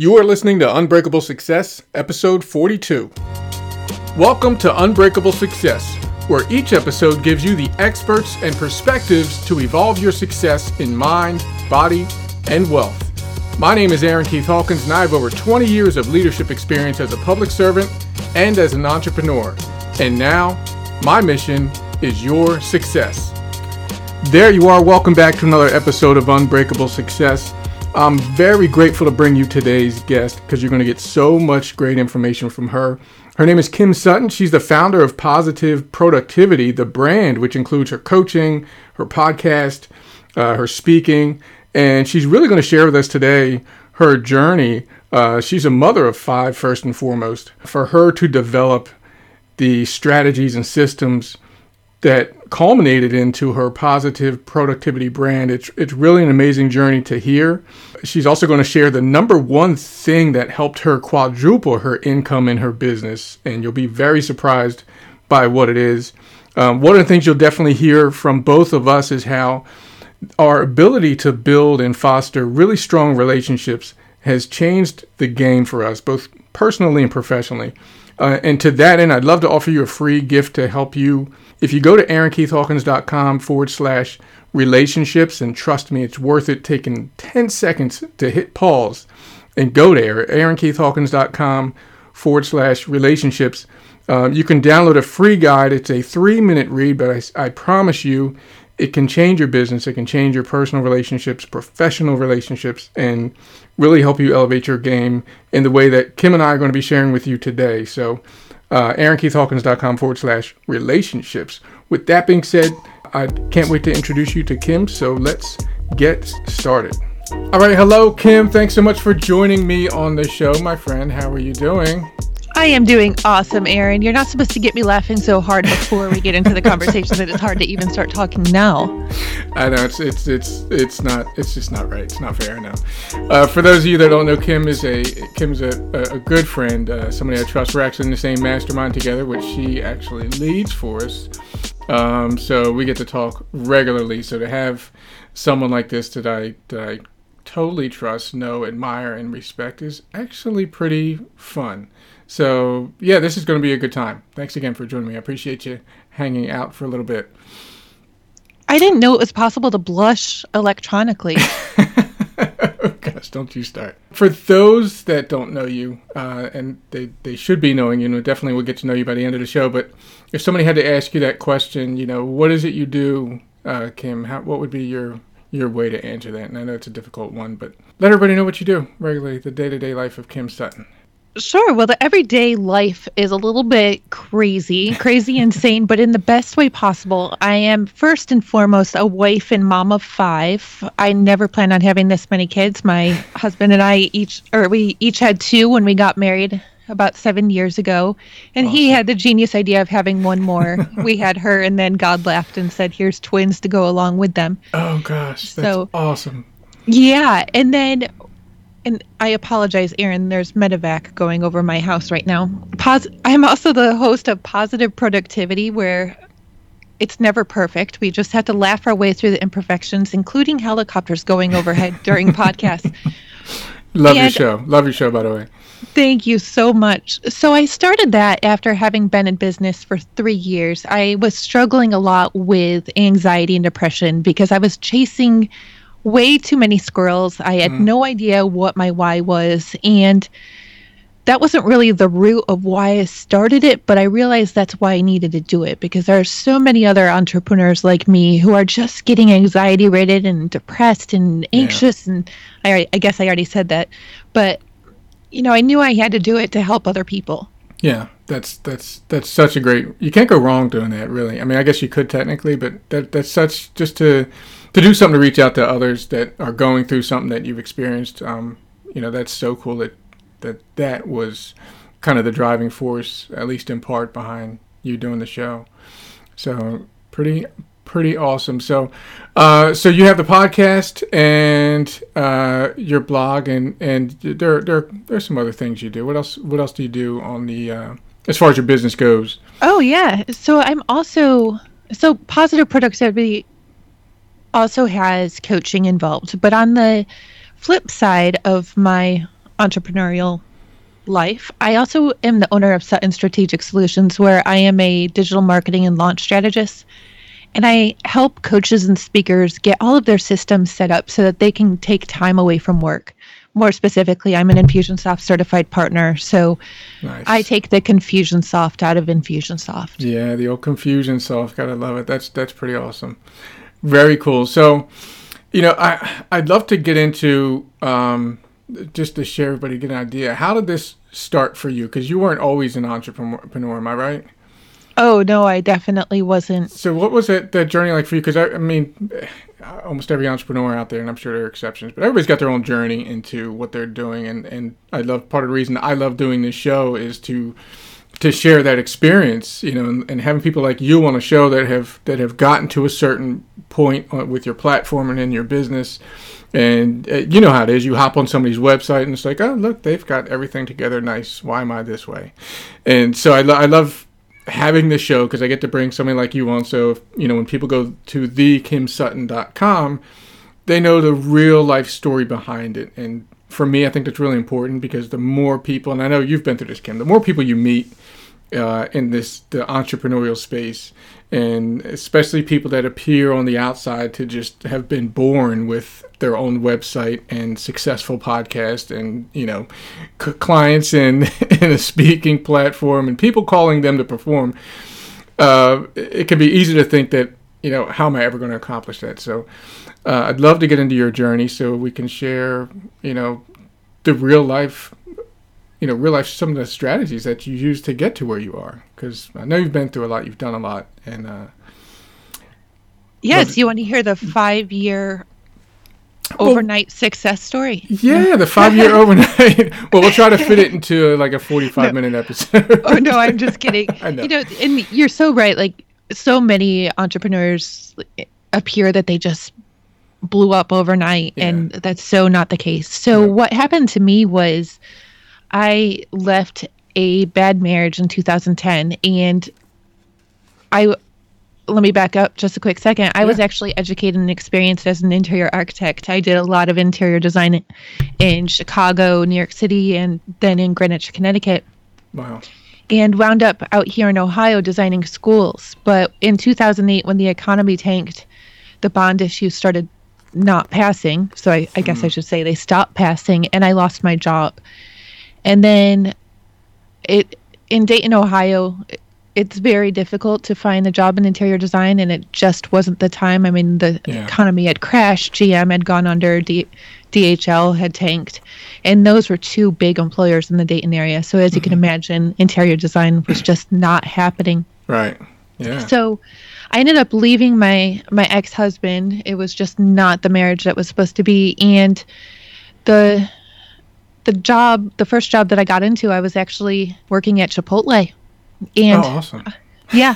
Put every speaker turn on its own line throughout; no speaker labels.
You are listening to Unbreakable Success, episode 42. Welcome to Unbreakable Success, where each episode gives you the experts and perspectives to evolve your success in mind, body, and wealth. My name is Aaron Keith Hawkins, and I have over 20 years of leadership experience as a public servant and as an entrepreneur. And now, my mission is your success. There you are. Welcome back to another episode of Unbreakable Success. I'm very grateful to bring you today's guest because you're going to get so much great information from her. Her name is Kim Sutton. She's the founder of Positive Productivity, the brand, which includes her coaching, her podcast, uh, her speaking, and she's really going to share with us today her journey. Uh, she's a mother of five, first and foremost. For her to develop the strategies and systems that culminated into her positive productivity brand. It's, it's really an amazing journey to hear. She's also going to share the number one thing that helped her quadruple her income in her business, and you'll be very surprised by what it is. Um, one of the things you'll definitely hear from both of us is how our ability to build and foster really strong relationships has changed the game for us, both personally and professionally. Uh, and to that end, I'd love to offer you a free gift to help you. If you go to aaronkeithhawkins.com forward slash relationships, and trust me, it's worth it taking 10 seconds to hit pause and go there, aaronkeithhawkins.com forward slash relationships. Uh, you can download a free guide. It's a three minute read, but I, I promise you it can change your business, it can change your personal relationships, professional relationships, and really help you elevate your game in the way that Kim and I are going to be sharing with you today. So, uh, AaronKeithHawkins.com forward slash relationships. With that being said, I can't wait to introduce you to Kim, so let's get started. All right, hello, Kim. Thanks so much for joining me on the show, my friend. How are you doing?
I am doing awesome, Aaron. You're not supposed to get me laughing so hard before we get into the conversation that it's hard to even start talking now.
I know it's it's it's it's not it's just not right. It's not fair. No. Uh, for those of you that don't know, Kim is a Kim's a, a good friend, uh, somebody I trust. We're actually in the same mastermind together, which she actually leads for us. Um, so we get to talk regularly. So to have someone like this that I that I totally trust, know, admire, and respect is actually pretty fun. So, yeah, this is going to be a good time. Thanks again for joining me. I appreciate you hanging out for a little bit.
I didn't know it was possible to blush electronically.
oh, gosh, don't you start. For those that don't know you, uh, and they, they should be knowing you, and definitely will get to know you by the end of the show, but if somebody had to ask you that question, you know, what is it you do, uh, Kim? How, what would be your your way to answer that? And I know it's a difficult one, but let everybody know what you do regularly, the day to day life of Kim Sutton.
Sure. Well, the everyday life is a little bit crazy, crazy insane, but in the best way possible. I am first and foremost a wife and mom of five. I never planned on having this many kids. My husband and I each, or we each had two when we got married about seven years ago, and awesome. he had the genius idea of having one more. we had her, and then God laughed and said, "Here's twins to go along with them."
Oh gosh, that's so awesome.
Yeah, and then and I apologize, Aaron. There's medevac going over my house right now. Pos- I'm also the host of Positive Productivity, where it's never perfect. We just have to laugh our way through the imperfections, including helicopters going overhead during podcasts.
Love and, your show. Love your show, by the way.
Thank you so much. So I started that after having been in business for three years. I was struggling a lot with anxiety and depression because I was chasing way too many squirrels. I had mm. no idea what my why was. And that wasn't really the root of why I started it, but I realized that's why I needed to do it because there are so many other entrepreneurs like me who are just getting anxiety ridden and depressed and anxious. Yeah. And I, I guess I already said that. But, you know, I knew I had to do it to help other people.
Yeah, that's that's that's such a great. You can't go wrong doing that, really. I mean, I guess you could technically, but that that's such just to to do something to reach out to others that are going through something that you've experienced. Um, you know, that's so cool that that that was kind of the driving force, at least in part, behind you doing the show. So pretty pretty awesome. So uh, so you have the podcast and uh, your blog, and and there there there's some other things you do. What else What else do you do on the uh, as far as your business goes?
Oh yeah. So I'm also so positive productivity also has coaching involved. But on the flip side of my entrepreneurial life. I also am the owner of Sutton Strategic Solutions, where I am a digital marketing and launch strategist. And I help coaches and speakers get all of their systems set up so that they can take time away from work. More specifically, I'm an Infusionsoft certified partner, so nice. I take the Confusionsoft out of Infusionsoft.
Yeah, the old Confusionsoft, gotta love it. That's that's pretty awesome. Very cool. So, you know, I I'd love to get into um, just to share everybody get an idea. How did this start for you? Because you weren't always an entrepreneur, am I right?
Oh no, I definitely wasn't.
So what was it that journey like for you? Because I, I, mean, almost every entrepreneur out there, and I'm sure there are exceptions, but everybody's got their own journey into what they're doing, and and I love part of the reason I love doing this show is to to share that experience, you know, and, and having people like you on a show that have that have gotten to a certain point with your platform and in your business. And uh, you know how it is. You hop on somebody's website and it's like, oh, look, they've got everything together nice. Why am I this way? And so I, lo- I love having this show because I get to bring somebody like you on. So, if, you know, when people go to thekimsutton.com, they know the real life story behind it. And for me, I think that's really important because the more people, and I know you've been through this, Kim, the more people you meet uh, in this the entrepreneurial space, and especially people that appear on the outside to just have been born with their own website and successful podcast and you know c- clients and in a speaking platform and people calling them to perform uh, it can be easy to think that you know how am i ever going to accomplish that? So uh, i'd love to get into your journey so we can share you know the real life you know real life some of the strategies that you use to get to where you are because i know you've been through a lot you've done a lot and uh,
yes you want to hear the five year overnight well, success story.
Yeah, the five year overnight. well, we'll try to fit it into like a 45 no. minute episode.
oh, no, I'm just kidding. I know. You know, and you're so right. Like, so many entrepreneurs appear that they just blew up overnight, yeah. and that's so not the case. So, yeah. what happened to me was I left a bad marriage in 2010, and I let me back up just a quick second. I yeah. was actually educated and experienced as an interior architect. I did a lot of interior design in Chicago, New York City, and then in Greenwich, Connecticut.
Wow.
And wound up out here in Ohio designing schools. But in 2008, when the economy tanked, the bond issue started not passing. So I, I guess. I should say they stopped passing, and I lost my job. And then it in Dayton, Ohio, it's very difficult to find a job in interior design and it just wasn't the time i mean the yeah. economy had crashed gm had gone under D- dhl had tanked and those were two big employers in the dayton area so as mm-hmm. you can mm-hmm. imagine interior design was just not happening
right yeah
so i ended up leaving my my ex-husband it was just not the marriage that was supposed to be and the the job the first job that i got into i was actually working at chipotle and
oh, awesome.
Yeah,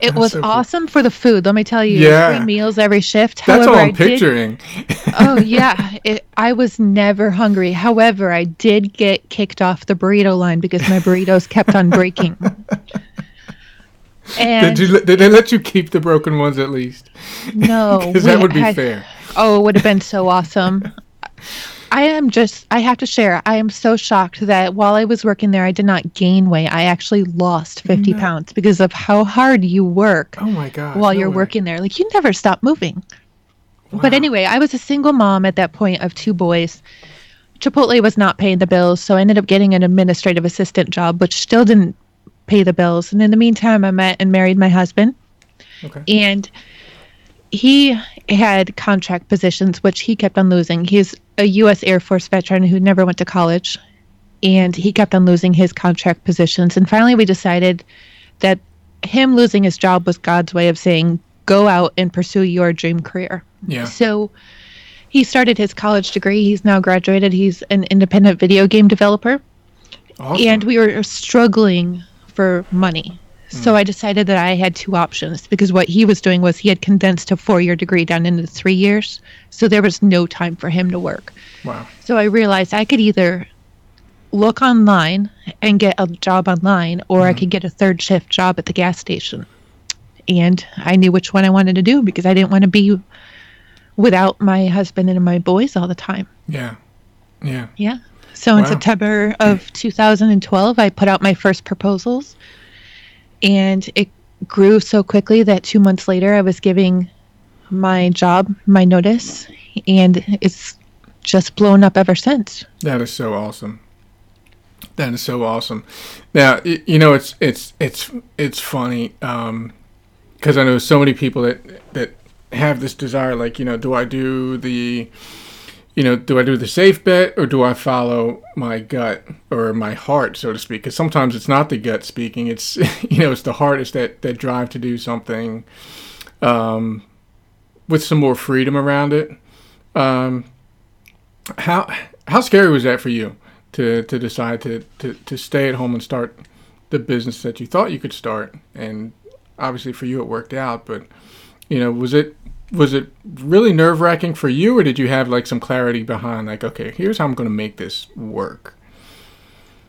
it was so awesome cool. for the food. Let me tell you, yeah. three meals every shift.
That's However, all I'm I picturing.
Did, oh yeah, it, I was never hungry. However, I did get kicked off the burrito line because my burritos kept on breaking.
And did, you, did they let you keep the broken ones at least?
No,
because that would be had, fair.
Oh, it would have been so awesome. I am just, I have to share, I am so shocked that while I was working there, I did not gain weight. I actually lost 50 no. pounds because of how hard you work
oh my God,
while no you're way. working there. Like, you never stop moving. Wow. But anyway, I was a single mom at that point of two boys. Chipotle was not paying the bills, so I ended up getting an administrative assistant job, which still didn't pay the bills. And in the meantime, I met and married my husband. Okay. And he had contract positions, which he kept on losing. He's a U.S. Air Force veteran who never went to college, and he kept on losing his contract positions. And finally, we decided that him losing his job was God's way of saying, go out and pursue your dream career.
Yeah.
So he started his college degree. He's now graduated. He's an independent video game developer. Awesome. And we were struggling for money. So I decided that I had two options because what he was doing was he had condensed a four year degree down into three years. So there was no time for him to work.
Wow.
So I realized I could either look online and get a job online or mm-hmm. I could get a third shift job at the gas station. And I knew which one I wanted to do because I didn't want to be without my husband and my boys all the time.
Yeah. Yeah.
Yeah. So in September of 2012, I put out my first proposals, and it grew so quickly that two months later, I was giving my job my notice, and it's just blown up ever since.
That is so awesome. That is so awesome. Now you know it's it's it's it's funny because um, I know so many people that that have this desire. Like you know, do I do the you know, do I do the safe bet or do I follow my gut or my heart, so to speak? Because sometimes it's not the gut speaking; it's you know, it's the heart is that that drive to do something um, with some more freedom around it. Um, how how scary was that for you to to decide to, to to stay at home and start the business that you thought you could start? And obviously, for you, it worked out. But you know, was it was it really nerve wracking for you, or did you have like some clarity behind, like, okay, here's how I'm going to make this work?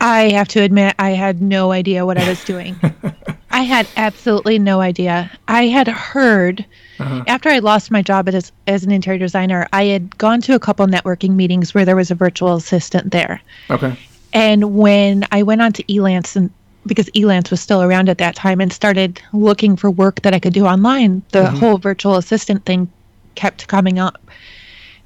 I have to admit, I had no idea what I was doing. I had absolutely no idea. I had heard uh-huh. after I lost my job as, as an interior designer, I had gone to a couple networking meetings where there was a virtual assistant there.
Okay.
And when I went on to Elance and because Elance was still around at that time and started looking for work that I could do online, the mm-hmm. whole virtual assistant thing kept coming up.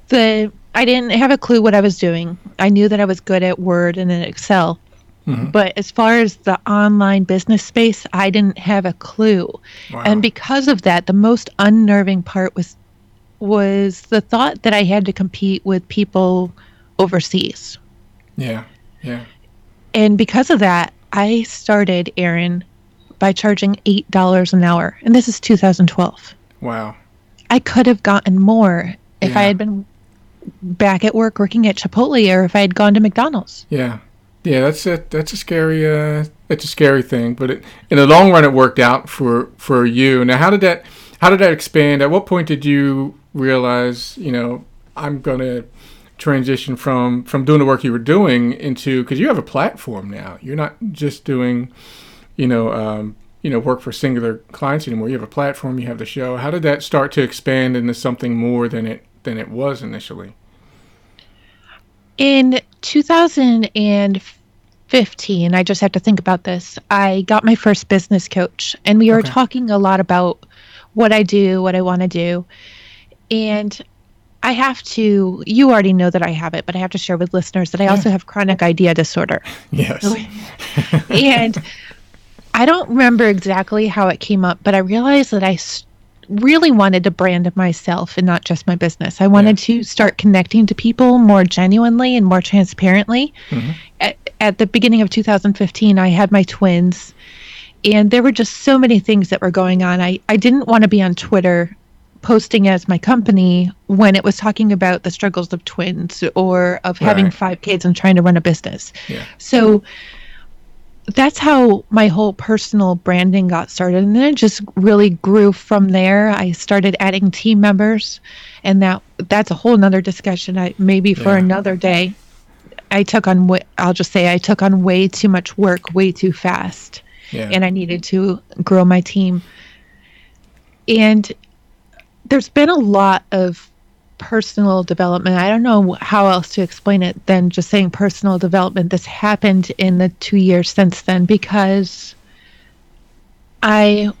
The I didn't have a clue what I was doing. I knew that I was good at Word and at Excel. Mm-hmm. But as far as the online business space, I didn't have a clue. Wow. And because of that, the most unnerving part was was the thought that I had to compete with people overseas.
Yeah. Yeah.
And because of that, I started, Aaron, by charging $8 an hour. And this is 2012.
Wow.
I could have gotten more if yeah. I had been back at work working at Chipotle or if I had gone to McDonald's.
Yeah. Yeah, that's a that's a scary uh that's a scary thing, but it, in the long run it worked out for for you. Now, how did that how did that expand? At what point did you realize, you know, I'm going to transition from from doing the work you were doing into because you have a platform now. You're not just doing, you know, um, you know, work for singular clients anymore. You have a platform. You have the show. How did that start to expand into something more than it than it was initially?
In 2015, I just have to think about this. I got my first business coach, and we were okay. talking a lot about what I do, what I want to do. And I have to, you already know that I have it, but I have to share with listeners that I also have chronic idea disorder.
Yes.
and I don't remember exactly how it came up, but I realized that I really wanted to brand myself and not just my business. I wanted yeah. to start connecting to people more genuinely and more transparently. Mm-hmm. At, at the beginning of 2015, I had my twins, and there were just so many things that were going on. I, I didn't want to be on Twitter posting as my company when it was talking about the struggles of twins or of right. having five kids and trying to run a business.
Yeah.
So that's how my whole personal branding got started and then it just really grew from there i started adding team members and that that's a whole nother discussion I, maybe for yeah. another day i took on what i'll just say i took on way too much work way too fast yeah. and i needed to grow my team and there's been a lot of personal development. I don't know how else to explain it than just saying personal development that's happened in the two years since then because I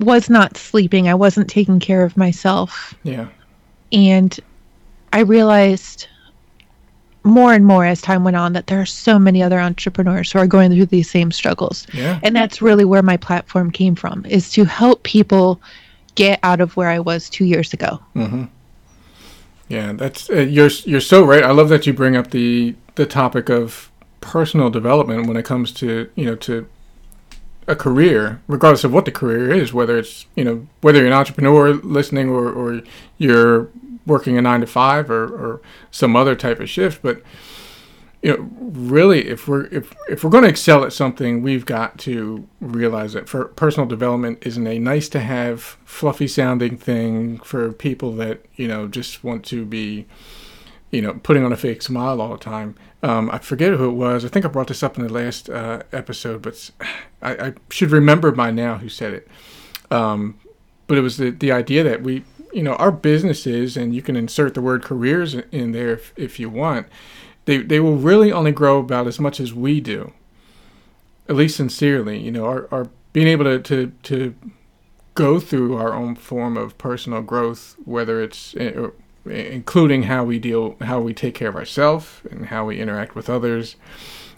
was not sleeping. I wasn't taking care of myself.
Yeah.
And I realized more and more as time went on that there are so many other entrepreneurs who are going through these same struggles.
Yeah.
And that's really where my platform came from is to help people get out of where I was two years ago.
Mm-hmm. Yeah, that's uh, you're you're so right. I love that you bring up the the topic of personal development when it comes to you know to a career, regardless of what the career is, whether it's you know whether you're an entrepreneur listening or or you're working a nine to five or or some other type of shift, but you know, really, if we're if if we're going to excel at something, we've got to realize that for personal development isn't a nice to have, fluffy sounding thing for people that you know just want to be, you know, putting on a fake smile all the time. Um, I forget who it was. I think I brought this up in the last uh, episode, but I, I, should remember by now who said it. Um, but it was the the idea that we, you know, our businesses, and you can insert the word careers in there if if you want they they will really only grow about as much as we do. At least sincerely, you know, our, our being able to, to to go through our own form of personal growth, whether it's uh, including how we deal, how we take care of ourselves, and how we interact with others,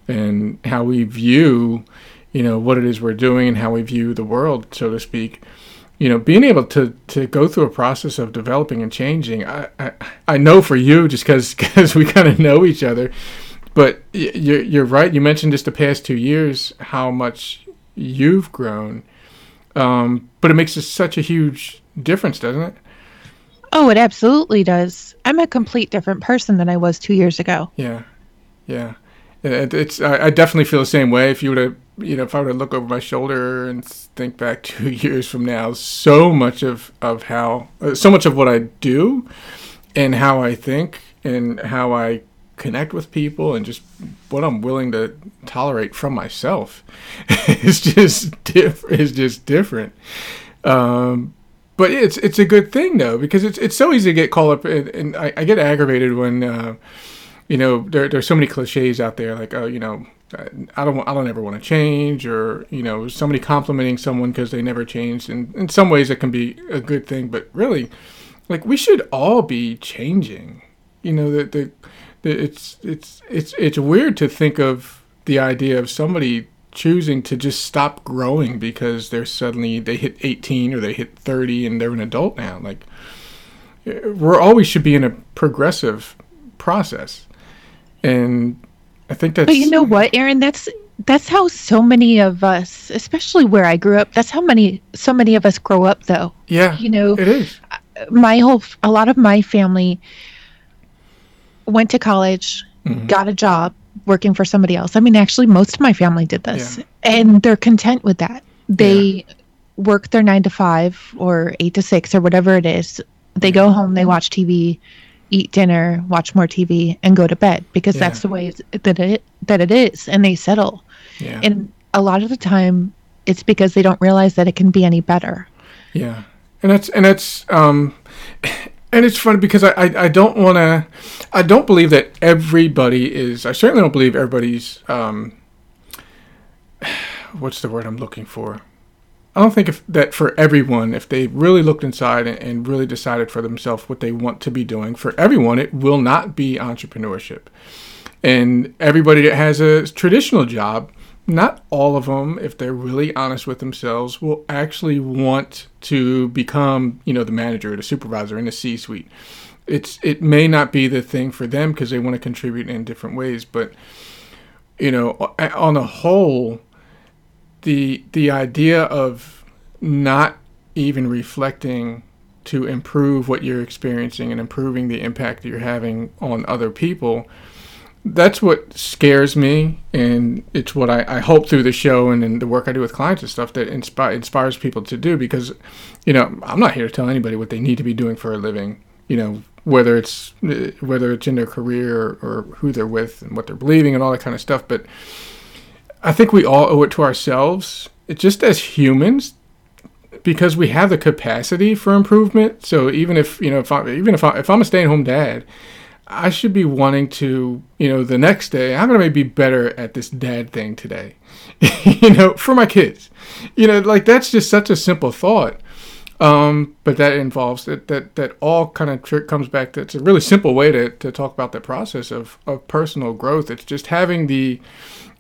and how we view, you know, what it is we're doing, and how we view the world, so to speak you know, being able to to go through a process of developing and changing, I I, I know for you just because because we kind of know each other, but you're you're right. You mentioned just the past two years how much you've grown, um, but it makes such a huge difference, doesn't it?
Oh, it absolutely does. I'm a complete different person than I was two years ago.
Yeah, yeah. It, it's I, I definitely feel the same way. If you were to you know, if I were to look over my shoulder and think back two years from now, so much of of how, uh, so much of what I do, and how I think, and how I connect with people, and just what I'm willing to tolerate from myself, is just different. Is just different. Um, but it's it's a good thing though because it's it's so easy to get caught up, in, and I, I get aggravated when. Uh, you know, there, there's so many cliches out there, like, oh, you know, I don't I don't ever want to change or you know somebody complimenting someone because they never changed. And in some ways it can be a good thing but really like we should all be changing. You know that the, the it's it's it's it's weird to think of the idea of somebody choosing to just stop growing because they're suddenly they hit 18 or they hit 30 and they're an adult now. Like eh, we're always should be in a progressive process and I think that's.
But you know what, Aaron? That's that's how so many of us, especially where I grew up, that's how many so many of us grow up, though.
Yeah,
you know,
it is.
My whole, a lot of my family went to college, mm-hmm. got a job working for somebody else. I mean, actually, most of my family did this, yeah. and they're content with that. They yeah. work their nine to five or eight to six or whatever it is. They go home, they watch TV, eat dinner, watch more TV, and go to bed because yeah. that's the way that it that it is, and they settle. Yeah. And a lot of the time, it's because they don't realize that it can be any better.
Yeah, and that's and that's um, and it's funny because I I, I don't want to, I don't believe that everybody is. I certainly don't believe everybody's um. What's the word I'm looking for? I don't think if, that for everyone, if they really looked inside and, and, really decided for themselves what they want to be doing, for everyone, it will not be entrepreneurship. And everybody that has a traditional job, not all of them, if they're really honest with themselves, will actually want to become, you know, the manager or the supervisor in the C-suite. It's it may not be the thing for them because they want to contribute in different ways, but you know, on the whole the the idea of not even reflecting to improve what you're experiencing and improving the impact that you're having on other people that's what scares me. And it's what I, I hope through the show and, and the work I do with clients and stuff that inspire, inspires people to do because you know I'm not here to tell anybody what they need to be doing for a living you know whether it's whether it's in their career or, or who they're with and what they're believing and all that kind of stuff. But I think we all owe it to ourselves, just as humans, because we have the capacity for improvement. So even if you know, if I, even if I, if I'm a stay-at-home dad, I should be wanting to, you know, the next day I'm gonna be better at this dad thing today, you know, for my kids. You know, like that's just such a simple thought. Um, but that involves that that that all kind of trick comes back to it's a really simple way to, to talk about the process of, of personal growth. It's just having the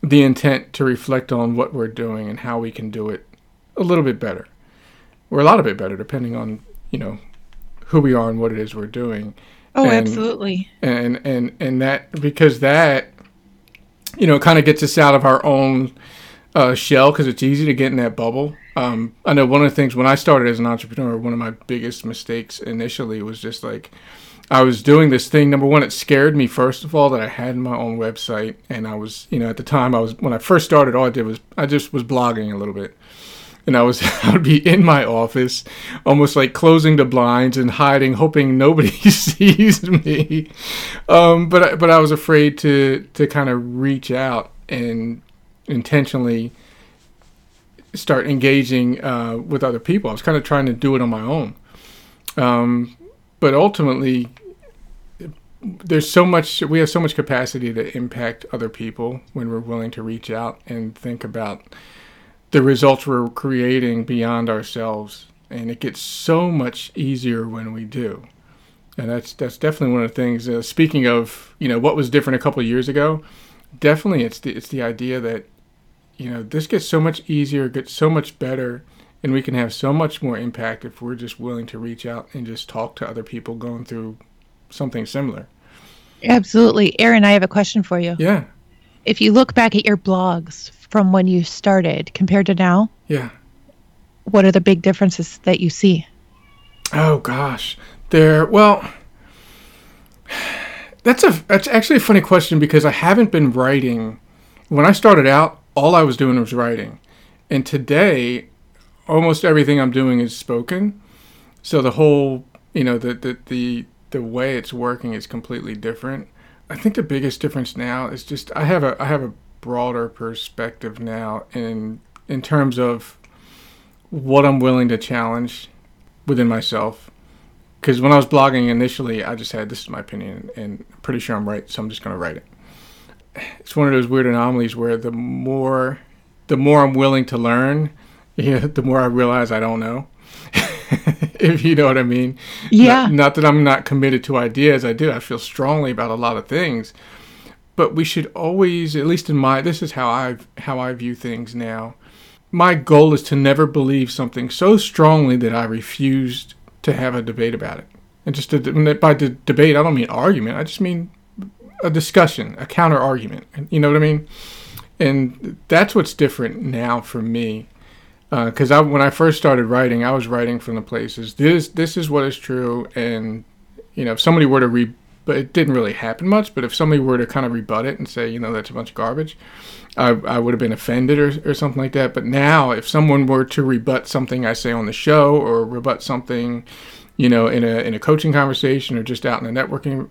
the intent to reflect on what we're doing and how we can do it a little bit better, or a lot of bit better, depending on you know who we are and what it is we're doing.
Oh, and, absolutely.
And and and that because that you know kind of gets us out of our own uh, shell because it's easy to get in that bubble. Um, I know one of the things when I started as an entrepreneur, one of my biggest mistakes initially was just like I was doing this thing. Number one, it scared me first of all that I had my own website, and I was, you know, at the time I was when I first started, all I did was I just was blogging a little bit, and I was I would be in my office, almost like closing the blinds and hiding, hoping nobody sees me. Um, but I, but I was afraid to to kind of reach out and intentionally start engaging uh, with other people. I was kind of trying to do it on my own. Um, but ultimately, there's so much we have so much capacity to impact other people when we're willing to reach out and think about the results we're creating beyond ourselves. And it gets so much easier when we do. And that's that's definitely one of the things uh, speaking of you know what was different a couple of years ago definitely it's the it's the idea that you know this gets so much easier gets so much better and we can have so much more impact if we're just willing to reach out and just talk to other people going through something similar.
Absolutely. Aaron, I have a question for you.
Yeah.
If you look back at your blogs from when you started compared to now,
yeah.
What are the big differences that you see?
Oh gosh. There well that's a that's actually a funny question because I haven't been writing when I started out, all I was doing was writing. And today almost everything I'm doing is spoken. So the whole, you know, the the the the way it's working is completely different. I think the biggest difference now is just I have a I have a broader perspective now in in terms of what I'm willing to challenge within myself. Because when I was blogging initially, I just had this is my opinion, and I'm pretty sure I'm right, so I'm just going to write it. It's one of those weird anomalies where the more the more I'm willing to learn, yeah, the more I realize I don't know. if you know what I mean.
Yeah.
Not, not, that I'm not committed to ideas. I do. I feel strongly about a lot of things. But we should always, at least in my, this is how I how I view things now. My goal is to never believe something so strongly that I refuse to have a debate about it. And just to, by the debate, I don't mean argument. I just mean a discussion, a counter argument. You know what I mean? And that's what's different now for me because uh, when I first started writing, I was writing from the places this this is what is true, and you know if somebody were to re, but it didn't really happen much. But if somebody were to kind of rebut it and say, you know, that's a bunch of garbage, I, I would have been offended or, or something like that. But now, if someone were to rebut something I say on the show or rebut something, you know, in a in a coaching conversation or just out in a networking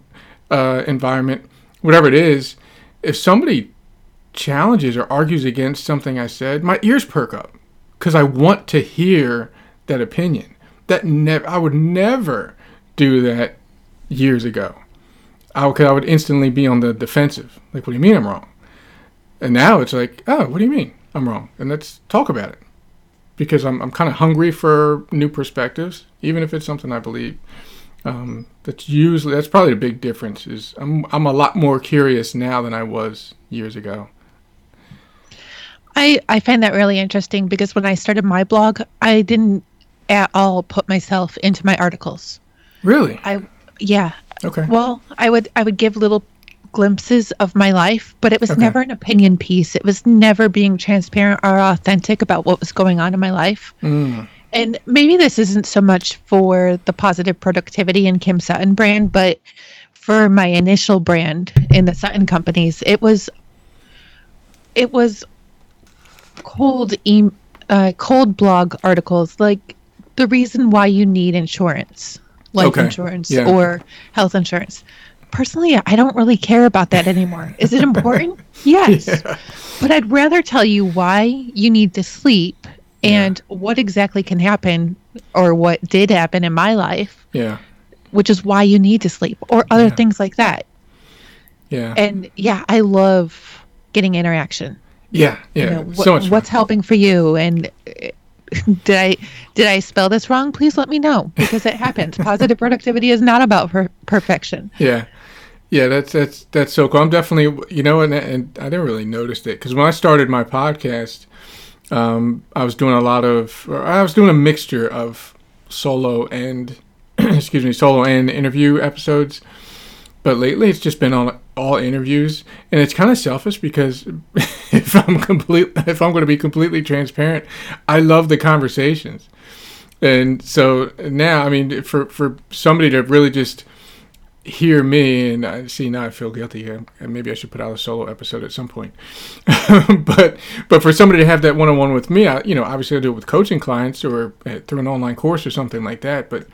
uh, environment, whatever it is, if somebody challenges or argues against something I said, my ears perk up because I want to hear that opinion. That never, I would never do that years ago. I would, I would instantly be on the defensive. Like, what do you mean I'm wrong? And now it's like, oh, what do you mean I'm wrong? And let's talk about it. Because I'm, I'm kind of hungry for new perspectives, even if it's something I believe. Um, that's usually that's probably the big difference. Is I'm I'm a lot more curious now than I was years ago.
I, I find that really interesting because when I started my blog, I didn't at all put myself into my articles.
Really?
I yeah.
Okay.
Well, I would I would give little glimpses of my life, but it was okay. never an opinion piece. It was never being transparent or authentic about what was going on in my life.
Mm.
And maybe this isn't so much for the positive productivity and Kim Sutton brand, but for my initial brand in the Sutton companies, it was it was cold e- uh, cold blog articles like the reason why you need insurance, life okay. insurance yeah. or health insurance. Personally, I don't really care about that anymore. Is it important? yes. Yeah. But I'd rather tell you why you need to sleep and yeah. what exactly can happen or what did happen in my life.
Yeah.
Which is why you need to sleep or other things like that.
Yeah.
And yeah, I love getting interaction.
Yeah, yeah. You know, so much
what's helping for you and did I did I spell this wrong? Please let me know because it happens. Positive productivity is not about per- perfection.
Yeah. Yeah, that's that's that's so cool. I'm definitely, you know, and, and I didn't really notice it because when I started my podcast, um, I was doing a lot of, I was doing a mixture of solo and, excuse me, solo and interview episodes. But lately, it's just been on all interviews, and it's kind of selfish because if I'm complete, if I'm going to be completely transparent, I love the conversations, and so now, I mean, for for somebody to really just hear me and I see now I feel guilty and maybe I should put out a solo episode at some point. But but for somebody to have that one-on-one with me I, you know obviously I do it with coaching clients or uh, through an online course or something like that but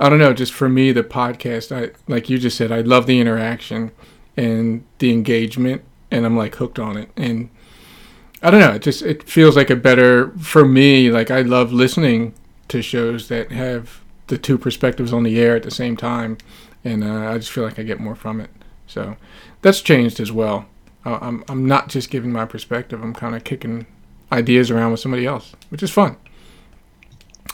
I don't know just for me the podcast I like you just said I love the interaction and the engagement and I'm like hooked on it and I don't know it just it feels like a better for me like I love listening to shows that have the two perspectives on the air at the same time and uh, I just feel like I get more from it. So that's changed as well. I'm I'm not just giving my perspective. I'm kind of kicking ideas around with somebody else, which is fun.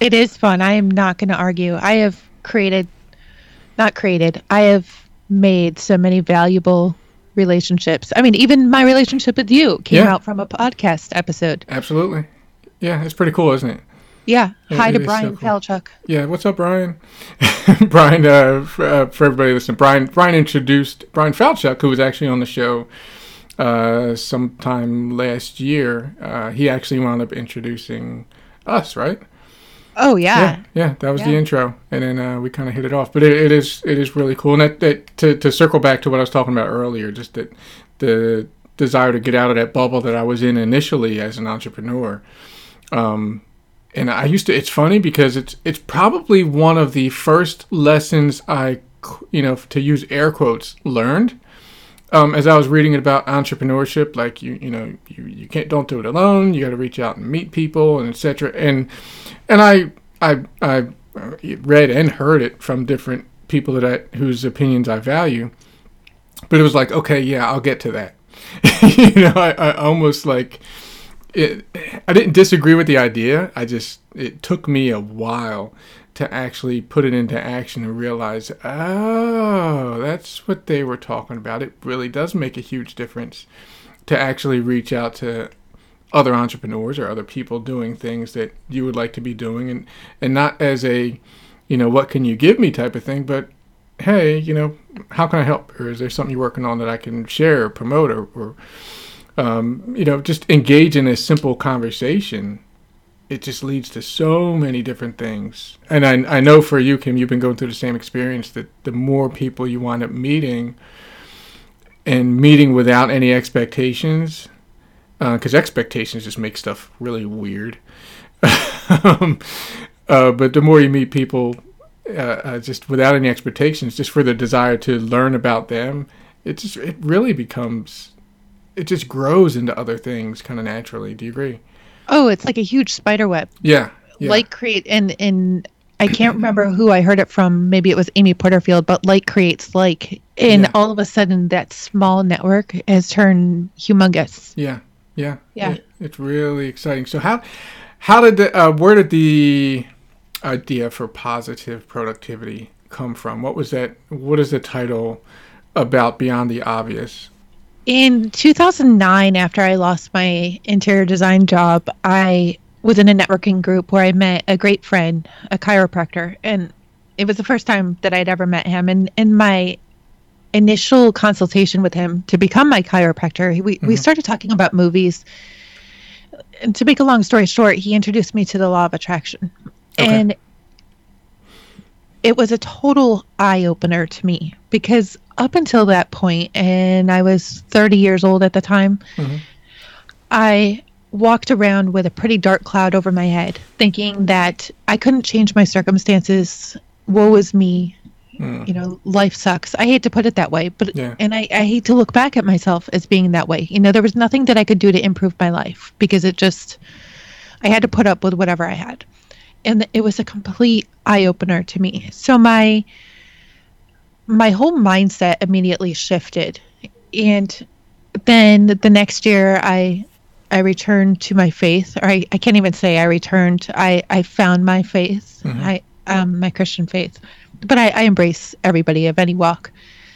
It is fun. I am not going to argue. I have created, not created. I have made so many valuable relationships. I mean, even my relationship with you came
Yeah.
out from a podcast episode.
Absolutely. Yeah, it's pretty cool, isn't it?
Yeah. Hi
it
to
is so
Brian
cool.
Falchuk.
Yeah, what's up, Brian? Brian, uh, for, uh, for everybody listening, Brian, Brian introduced Brian Falchuk, who was actually on the show uh, sometime last year. Uh, he actually wound up introducing us, right?
Oh yeah.
yeah, yeah, that was the intro, and then uh, we kind of hit it off. But it, it is it is really cool, and that, that to to circle back to what I was talking about earlier, just that the desire to get out of that bubble that I was in initially as an entrepreneur. Um, and I used to. It's funny because it's it's probably one of the first lessons I, you know, to use air quotes, learned. Um, as I was reading it about entrepreneurship, like you, you know, you, you can't don't do it alone. You got to reach out and meet people and etc. And and I I I uh, read and heard it from different people that I, whose opinions I value. But it was like, okay, yeah, I'll get to that. you know, I, I almost like it. I didn't disagree with the idea. I just it took me a while to actually put it into action and realize, oh, that's what they were talking about. It really does make a huge difference to actually reach out to other entrepreneurs or other people doing things that you would like to be doing and and not as a you know what can you give me type of thing but hey you know how can i help or is there something you're working on that i can share or promote or, or um, you know just engage in a simple conversation it just leads to so many different things and I, I know for you kim you've been going through the same experience that the more people you wind up meeting and meeting without any expectations because expectations just make stuff really weird. um, uh, but the more you meet people, uh, uh, just without any expectations, just for the desire to learn about them, it just it really becomes, it just grows into other things kind of naturally. Do you agree?
Oh, it's like a huge spider web.
Yeah. yeah.
Like create and and I can't remember who I heard it from. Maybe it was Amy Porterfield, but like creates like, and
Yeah.
all of a sudden that small network has turned humongous.
Yeah, yeah,
Yeah.
It- it's really exciting. So how how did the uh, where did the idea for positive productivity come from? What was that? What is the title about Beyond the Obvious?
In 2009, after I lost my interior design job, I was in a networking group where I met a great friend, a chiropractor, and it was the first time that I'd ever met him. And in my initial consultation with him to become my chiropractor, we, we mm-hmm. started talking about movies. And to make a long story short, he introduced me to the law of attraction.
Okay.
And it was a total eye opener to me because up until that point, and I was 30 years old at the time,
Mhm.
I walked around with a pretty dark cloud over my head, thinking that I couldn't change my circumstances. Woe is me.
Mm.
You know, life sucks. I hate to put it that way, but
Yeah.
and I, I hate to look back at myself as being that way. You know, there was nothing that I could do to improve my life because it just I had to put up with whatever I had. And it was a complete eye opener to me. So my my whole mindset immediately shifted. And then the next year I I returned to my faith, or I, I can't even say I returned. I, I found my faith, I um my Christian faith. But I, I embrace everybody of any walk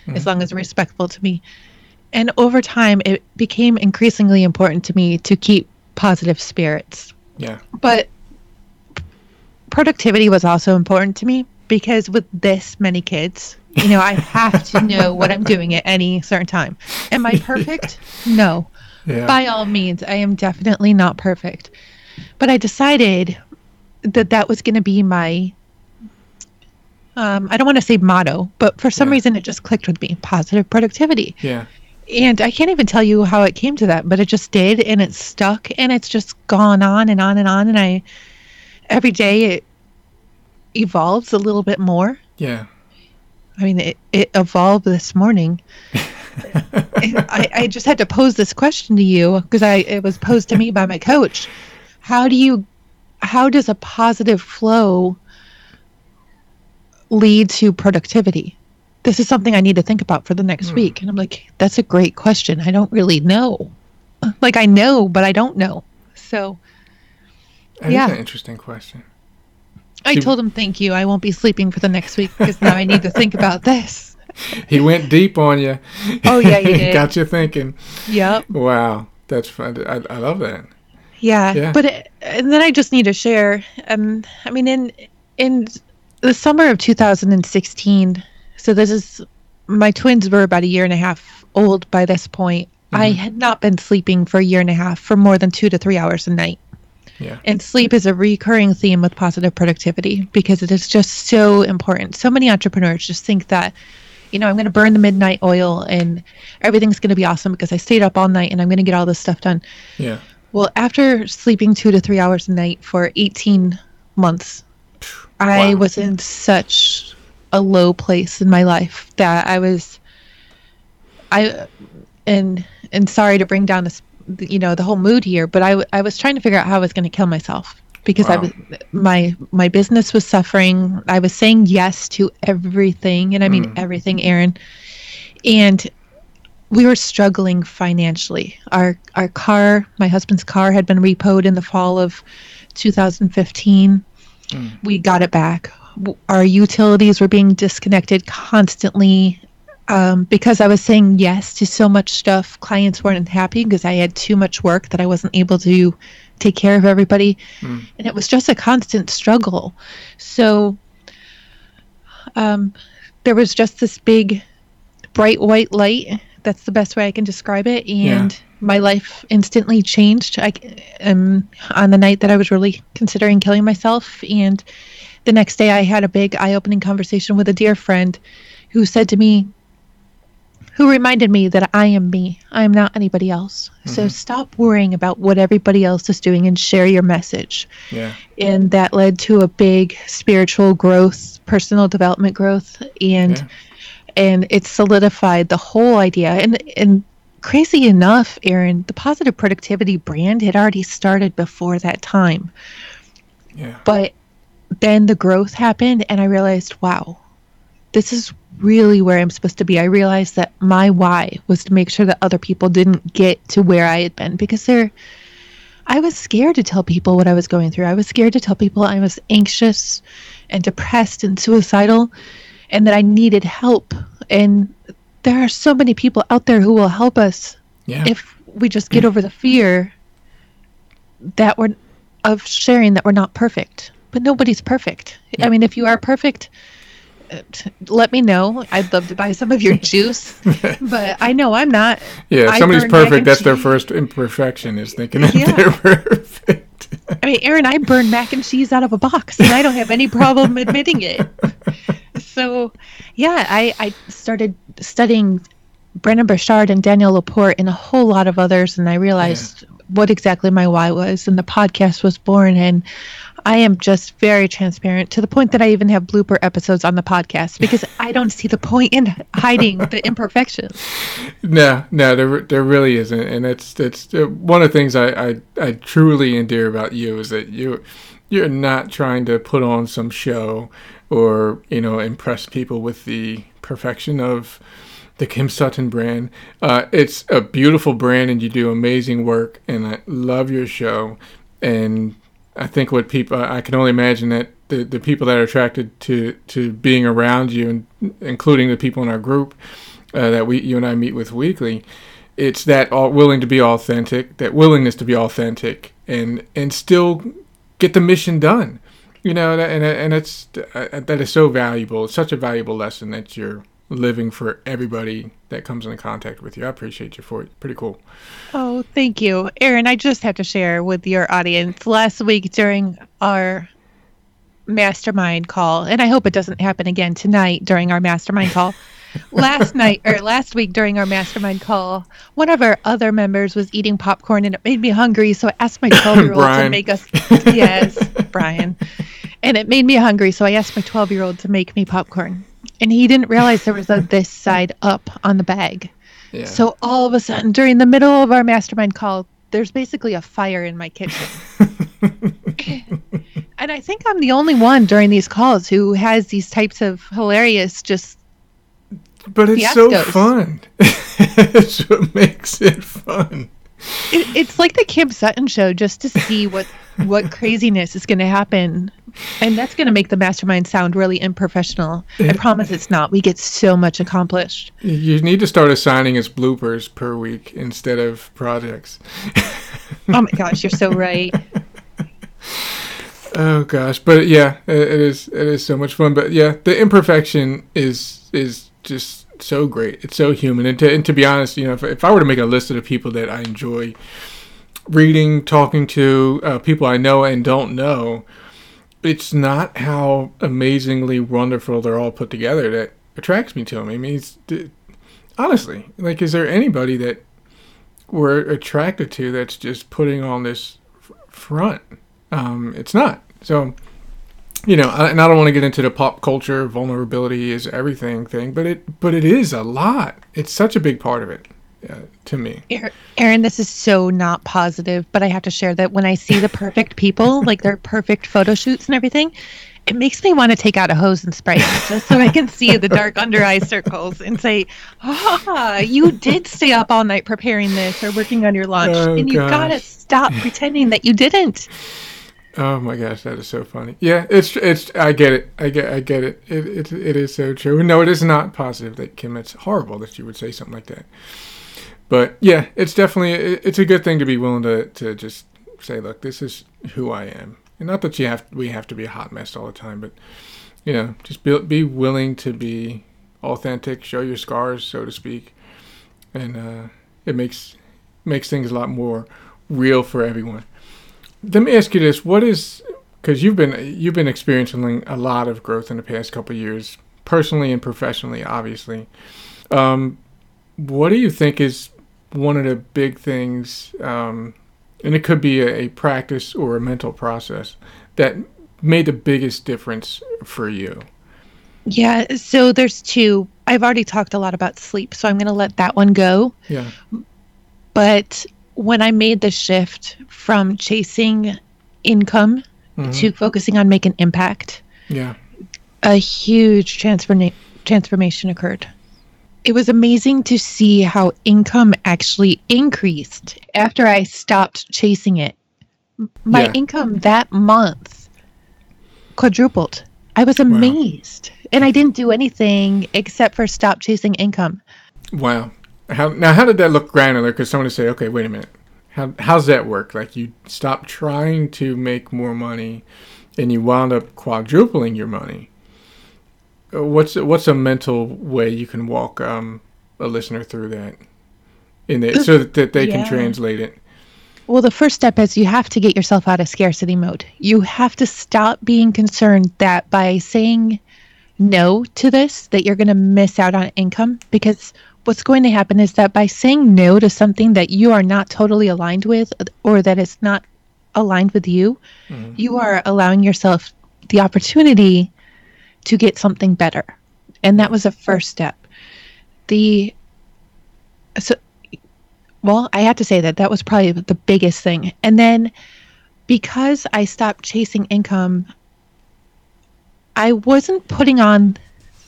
as long as they're respectful to me. And over time it became increasingly important to me to keep positive spirits
Yeah,
but productivity was also important to me because with this many kids you know i have to know what i'm doing at any certain time. Am i perfect? No.
Yeah,
by all means i am definitely not perfect. But i decided that that was going to be my um, i don't want to say motto but for some
Yeah.
reason it just clicked with me positive productivity.
Yeah,
and I can't even tell you how it came to that, but it just did, and it stuck, and it's just gone on and on and on. And I, every day, it evolves a little bit more.
yeah.
I mean, it, it evolved this morning. I, I just had to pose this question to you because I it was posed to me by my coach. How do you, how does a positive flow lead to productivity? this is something I need to think about for the next hmm. week. And I'm like, that's a great question. I don't really know. Like I know, but I don't know. So
that yeah. an interesting question.
I told him thank you. I won't be sleeping for the next week because now I need to think about this.
he went deep on you.
Oh yeah, he did.
Got you thinking.
Yep.
Wow, that's fun. I, I love that.
Yeah, yeah. but it, and then I just need to share. Um, I mean, in in the summer of 2016. So this is my twins were about a year and a half old by this point. Mm-hmm. I had not been sleeping for a year and a half for more than two to three hours a night.
Yeah.
And sleep is a recurring theme with positive productivity because it is just so important. So many entrepreneurs just think that, you know, I'm going to burn the midnight oil and everything's going to be awesome because I stayed up all night and I'm going to get all this stuff done.
Yeah.
Well, after sleeping two to three hours a night for 18 months, wow. I was in such a low place in my life that I was, I, and and sorry to bring down this you know the whole mood here but I, w- I was trying to figure out how i was going to kill myself because wow. i was my my business was suffering i was saying yes to everything and i mean mm. everything aaron and we were struggling financially our our car my husband's car had been repoed in the fall of 2015 mm. we got it back our utilities were being disconnected constantly um, because I was saying yes to so much stuff, clients weren't happy because I had too much work that I wasn't able to take care of everybody. Mm. And it was just a constant struggle. So um, there was just this big, bright white light. That's the best way I can describe it. And yeah. my life instantly changed I, um, on the night that I was really considering killing myself. And the next day, I had a big eye opening conversation with a dear friend who said to me, who reminded me that I am me. I am not anybody else. Mm-hmm. So stop worrying about what everybody else is doing and share your message.
Yeah.
And that led to a big spiritual growth, personal development growth, and yeah. and it solidified the whole idea. And and crazy enough, Aaron, the positive productivity brand had already started before that time.
Yeah.
But then the growth happened and I realized, wow, this is really where I'm supposed to be. I realized that my why was to make sure that other people didn't get to where I had been because they're I was scared to tell people what I was going through. I was scared to tell people I was anxious and depressed and suicidal and that I needed help. And there are so many people out there who will help us
yeah.
if we just get over the fear that we're of sharing that we're not perfect. But nobody's perfect. Yeah. I mean, if you are perfect, Uh, let me know. I'd love to buy some of your juice, but I know I'm not.
Yeah, if somebody's perfect. That's cheese. their first imperfection is thinking that yeah. they're perfect.
I mean, Aaron, I burn mac and cheese out of a box, and I don't have any problem admitting it. So, yeah, I I started studying Brendon Burchard and Danielle LaPorte and a whole lot of others, and I realized yeah. What exactly my why was, and the podcast was born, and I am just very transparent to the point that I even have blooper episodes on the podcast because I don't see the point in hiding the imperfections.
No, no, there, there really isn't, and it's it's uh, one of the things I, I I truly endear about you is that you you're not trying to put on some show or you know impress people with the perfection of the Kim Sutton brand. Uh, it's a beautiful brand, and you do amazing work. And I love your show. And I think what people I can only imagine that the, the people that are attracted to to being around you, and including the people in our group uh, that we you and I meet with weekly, it's that all willing to be authentic, that willingness to be authentic, and and still get the mission done. You know, and and it's uh, that is so valuable. It's such a valuable lesson that you're living for everybody that comes into contact with you. I appreciate you for it. Pretty cool.
Oh, thank you. Aaron, I just have to share with your audience last week during our mastermind call, and I hope it doesn't happen again tonight during our mastermind call. last night or last week during our mastermind call, one of our other members was eating popcorn and it made me hungry. So I asked my 12 year old to make us, yes, Brian. And it made me hungry. So I asked my 12 year old to make me popcorn and he didn't realize there was a this side up on the bag. Yeah. So all of a sudden, during the middle of our mastermind call, there's basically a fire in my kitchen. and I think I'm the only one during these calls who has these types of hilarious, just
but it's so fun. it's what makes it fun.
It, it's like the Kim Sutton show, just to see what what craziness is going to happen, and that's going to make the mastermind sound really unprofessional. I promise it's not. We get so much accomplished.
You need to start assigning us bloopers per week instead of projects.
oh my gosh, you're so right.
Oh gosh, but yeah, it is it is so much fun. But yeah, the imperfection is is just so great. It's so human. And to, and to be honest, you know, if, if I were to make a list of the people that I enjoy reading, talking to, uh, people I know and don't know, it's not how amazingly wonderful they're all put together that attracts me to them. I mean, honestly, like, is there anybody that we're attracted to that's just putting on this front? Um, it's not. So, you know, and I don't want to get into the pop culture vulnerability is everything thing, but it but it is a lot. It's such a big part of it to me.
Aaron, this is so not positive, but I have to share that when I see the perfect people, like their perfect photo shoots and everything, it makes me want to take out a hose and spray it just so I can see the dark under eye circles and say, "Ah, you did stay up all night preparing this or working on your lunch, oh, and you've got to stop pretending that you didn't."
Oh my gosh, that is so funny. Yeah, it's it's. I get it. I get. I get it. It it, it is so true. No, it is not positive that Kim. It's horrible that you would say something like that. But yeah, it's definitely it's a good thing to be willing to to just say, look, this is who I am, and not that you have we have to be a hot mess all the time, but you know, just be be willing to be authentic, show your scars, so to speak, and uh, it makes makes things a lot more real for everyone. Let me ask you this: What is because you've been you've been experiencing a lot of growth in the past couple years, personally and professionally, obviously. Um, what do you think is one of the big things, um, and it could be a, a practice or a mental process that made the biggest difference for you?
Yeah, so there's two. I've already talked a lot about sleep, so I'm going to let that one go.
Yeah.
But when I made the shift from chasing income mm-hmm. to focusing on making impact,
yeah,
a huge transforma- transformation occurred. It was amazing to see how income actually increased after I stopped chasing it. My yeah. income that month quadrupled. I was amazed. Wow. And I didn't do anything except for stop chasing income.
Wow. How now? How did that look granular? Because someone would say, "Okay, wait a minute. How how's that work? Like you stop trying to make more money, and you wound up quadrupling your money. What's what's a mental way you can walk um, a listener through that, in it, so that, that they yeah. can translate it?
Well, the first step is you have to get yourself out of scarcity mode. You have to stop being concerned that by saying no to this, that you're going to miss out on income because what's going to happen is that by saying no to something that you are not totally aligned with or that is not aligned with you, mm-hmm. you are allowing yourself the opportunity to get something better. And that was a first step. The so well, I have to say that that was probably the biggest thing. And then because I stopped chasing income, I wasn't putting on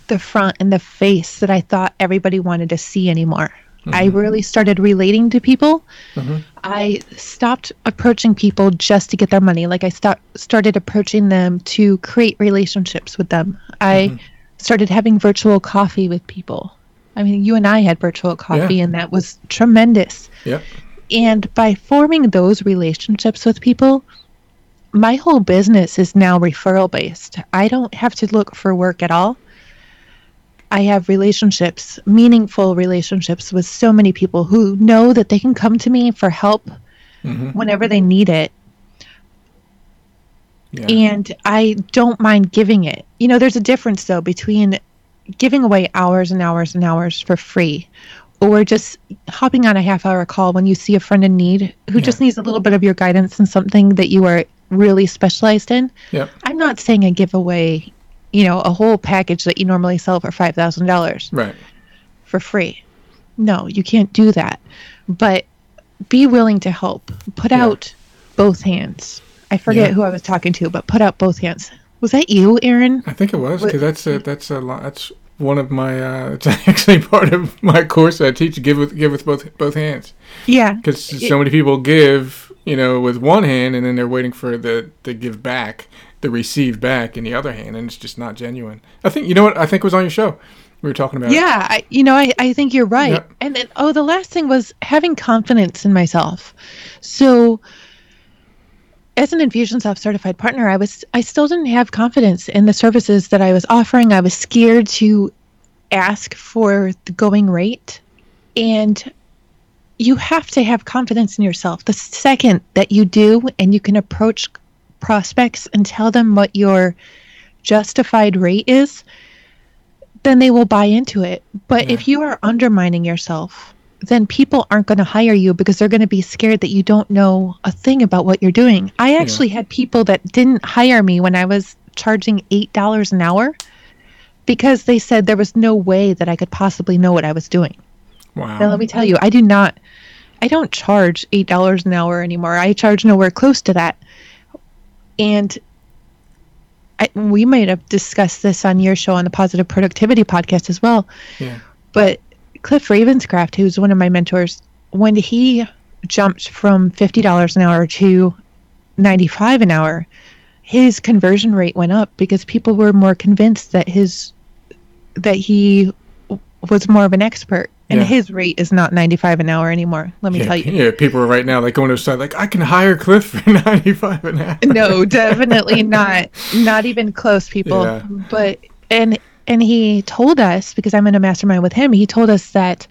the front and the face that I thought everybody wanted to see anymore. Mm-hmm. I really started relating to people. Mm-hmm. I stopped approaching people just to get their money. Like I stopped started approaching them to create relationships with them. I mm-hmm. started having virtual coffee with people. I mean, you and I had virtual coffee, yeah. and that was tremendous.
Yeah.
And by forming those relationships with people, my whole business is now referral based. I don't have to look for work at all. I have relationships, meaningful relationships with so many people who know that they can come to me for help mm-hmm. whenever they need it. Yeah. And I don't mind giving it. You know, there's a difference though between giving away hours and hours and hours for free or just hopping on a half hour call when you see a friend in need who yeah. just needs a little bit of your guidance in something that you are really specialized in.
Yeah.
I'm not saying a giveaway you know, a whole package that you normally sell for five thousand dollars,
right,
for free. No, you can't do that. But be willing to help. Put yeah. out both hands. I forget yeah. who I was talking to, but put out both hands. Was that you, Aaron?
I think it was because that's a that's a lot. That's one of my. Uh, it's actually part of my course I teach. Give with give with both both hands.
Yeah.
Because so many people give, you know, with one hand, and then they're waiting for the the give back, the receive back in the other hand, and it's just not genuine. I think you know what I think was on your show. We were talking about.
Yeah, I, you know, I, I think you're right. And then, oh, the last thing was having confidence in myself. So, as an Infusionsoft certified partner, I was I still didn't have confidence in the services that I was offering. I was scared to ask for the going rate, and you have to have confidence in yourself. The second that you do, and you can approach prospects and tell them what your justified rate is, then they will buy into it. But yeah. if you are undermining yourself, then people aren't going to hire you because they're going to be scared that you don't know a thing about what you're doing. I actually yeah. had people that didn't hire me when I was charging $8 an hour because they said there was no way that I could possibly know what I was doing.
Wow.
Now, let me tell you, I do not, I don't charge $8 an hour anymore. I charge nowhere close to that. And I, we might have discussed this on your show on the Positive Productivity podcast as well.
Yeah.
But Cliff Ravenscraft, who's one of my mentors, when he jumped from fifty dollars an hour to ninety five an hour, his conversion rate went up because people were more convinced that his that he was more of an expert and yeah. his rate is not 95 an hour anymore. Let me
yeah,
tell you.
yeah people are right now like going to side like i can hire cliff for 95 an hour.
No definitely not. Not even close people. Yeah. but and and he told us because i'm in a mastermind with him he told us that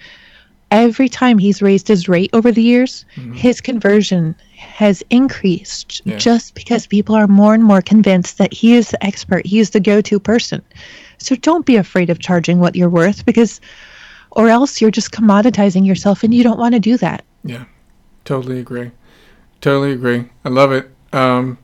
every time he's raised his rate over the years mm-hmm. his conversion has increased just because people are more and more convinced that he is the expert he is the go-to person. So don't be afraid of charging what you're worth because or else you're just commoditizing yourself and you don't want to do that.
Yeah, totally agree. Totally agree. I love it. Um,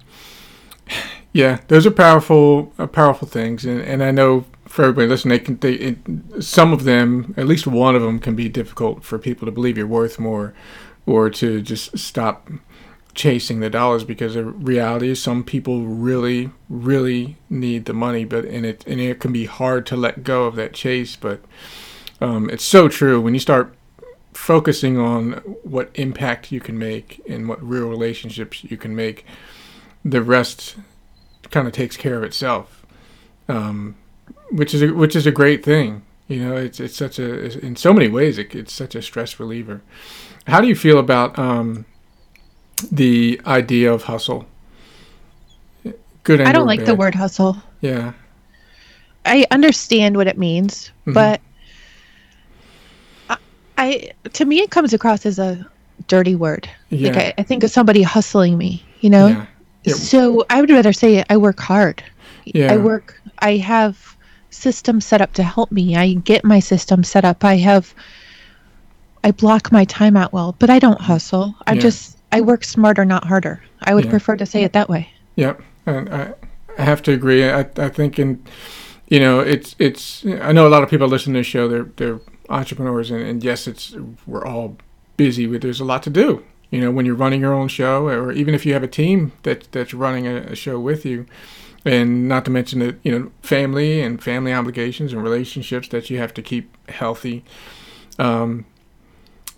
yeah, those are powerful, uh, powerful things, and, and I know for everybody listening, they can, they, it, some of them, at least one of them, can be difficult for people to believe you're worth more, or to just stop chasing the dollars because the reality is some people really, really need the money, but and it and it can be hard to let go of that chase, but um, it's so true when you start focusing on what impact you can make and what real relationships you can make. The rest kind of takes care of itself, um, which is a, which is a great thing. You know, it's it's such a in so many ways it, it's such a stress reliever. How do you feel about um, the idea of hustle?
Good. I don't like bad. the word hustle.
Yeah.
I understand what it means, mm-hmm. but I to me it comes across as a dirty word. Yeah. Like I, I think of somebody hustling me, you know. Yeah. Yep. So I would rather say I work hard. Yeah. I work. I have systems set up to help me. I get my system set up. I have. I block my time out well, but I don't hustle. I yeah. just I work smarter, not harder. I would yeah. prefer to say it that way.
Yep, and I, I have to agree. I I think in, you know, it's it's. I know a lot of people listen to this show. They're they're entrepreneurs, and, and yes, it's we're all busy, but there's a lot to do. You know, when you're running your own show, or even if you have a team that that's running a, a show with you, and not to mention that you know family and family obligations and relationships that you have to keep healthy. Um,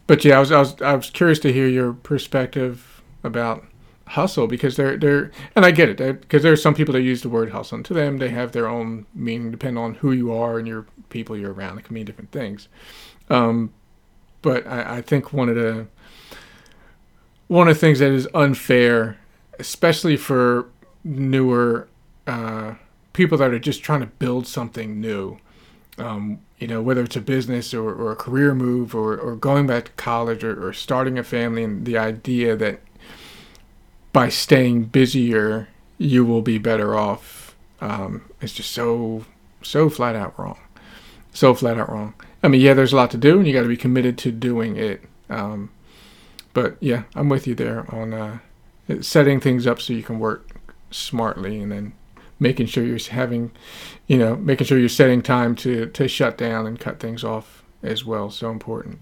but yeah, I was, I was I was curious to hear your perspective about hustle because they're they're and I get it because there are some people that use the word hustle and to them they have their own meaning depending on who you are and your people you're around. It can mean different things. Um, but I, I think one of the one of the things that is unfair, especially for newer uh, people that are just trying to build something new, um, you know, whether it's a business or, or a career move or, or going back to college or, or starting a family, and the idea that by staying busier, you will be better off um, is just so, so flat out wrong so flat out wrong. I mean, yeah, there's a lot to do, and you got to be committed to doing it. Um, but yeah, I'm with you there on uh, setting things up so you can work smartly, and then making sure you're having, you know, making sure you're setting time to to shut down and cut things off as well. So important.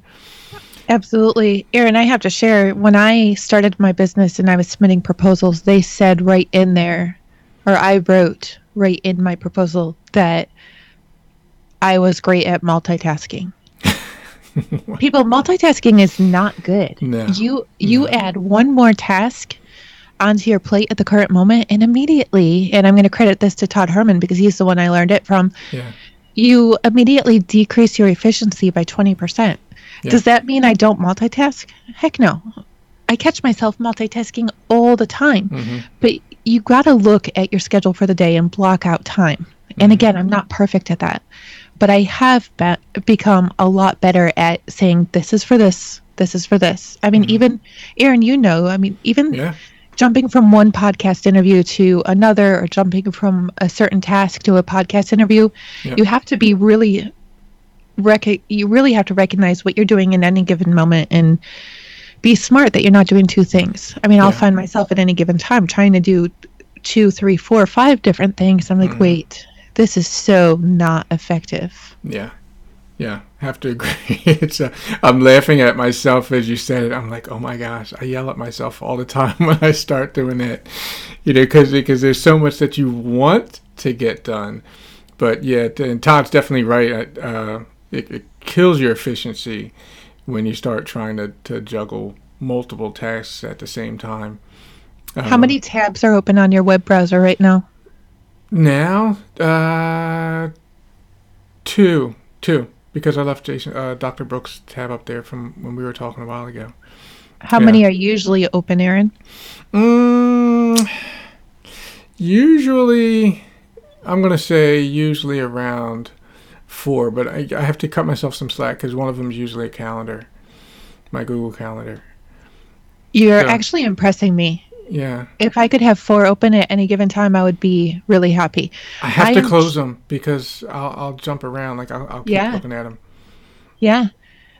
Absolutely. Aaron, I have to share when I started my business and I was submitting proposals, they said right in there, or I wrote right in my proposal that I was great at multitasking. People, multitasking is not good.
No.
You you
No.
add one more task onto your plate at the current moment, and immediately, and I'm going to credit this to Todd Herman because he's the one I learned it from.
Yeah.
You immediately decrease your efficiency by twenty percent.
Yeah.
Does that mean I don't multitask? Heck no. I catch myself multitasking all the time.
hmm
But you got to look at your schedule for the day and block out time. And again, I'm not perfect at that, but I have be- become a lot better at saying, this is for this, this is for this. I mean, even Aaron, you know, I mean, even
Yeah.
jumping from one podcast interview to another or jumping from a certain task to a podcast interview,
Yeah.
you have to be really rec- you really have to recognize what you're doing in any given moment and be smart that you're not doing two things. I mean, I'll find myself at any given time trying to do two, three, four, five different things. I'm like,
Mhm.
wait, this is so not effective.
Yeah. Yeah. Have to agree. It's uh, I'm laughing at myself as you said it. I'm like, oh my gosh, I yell at myself all the time when I start doing it, You know, because because there's so much that you want to get done, but yeah, and Todd's definitely right. Uh, it, it kills your efficiency when you start trying to, to juggle multiple tasks at the same time.
How
Um,
many tabs are open on your web browser right now?
Now, uh, two, two, because I left Jason, uh, Dr. Brooks' tab up there from when we were talking a while ago.
How
yeah.
many are usually open, Aaron?
Mm, usually, I'm gonna say usually around four, but I, I have to cut myself some slack because one of them is usually a calendar, my Google Calendar.
You're
Yeah.
actually impressing me.
Yeah,
If I could have four open at any given time, I would be really happy.
I have
I
to close them because I'll, I'll jump around. Like I'll, I'll keep
Yeah.
looking at them.
Yeah.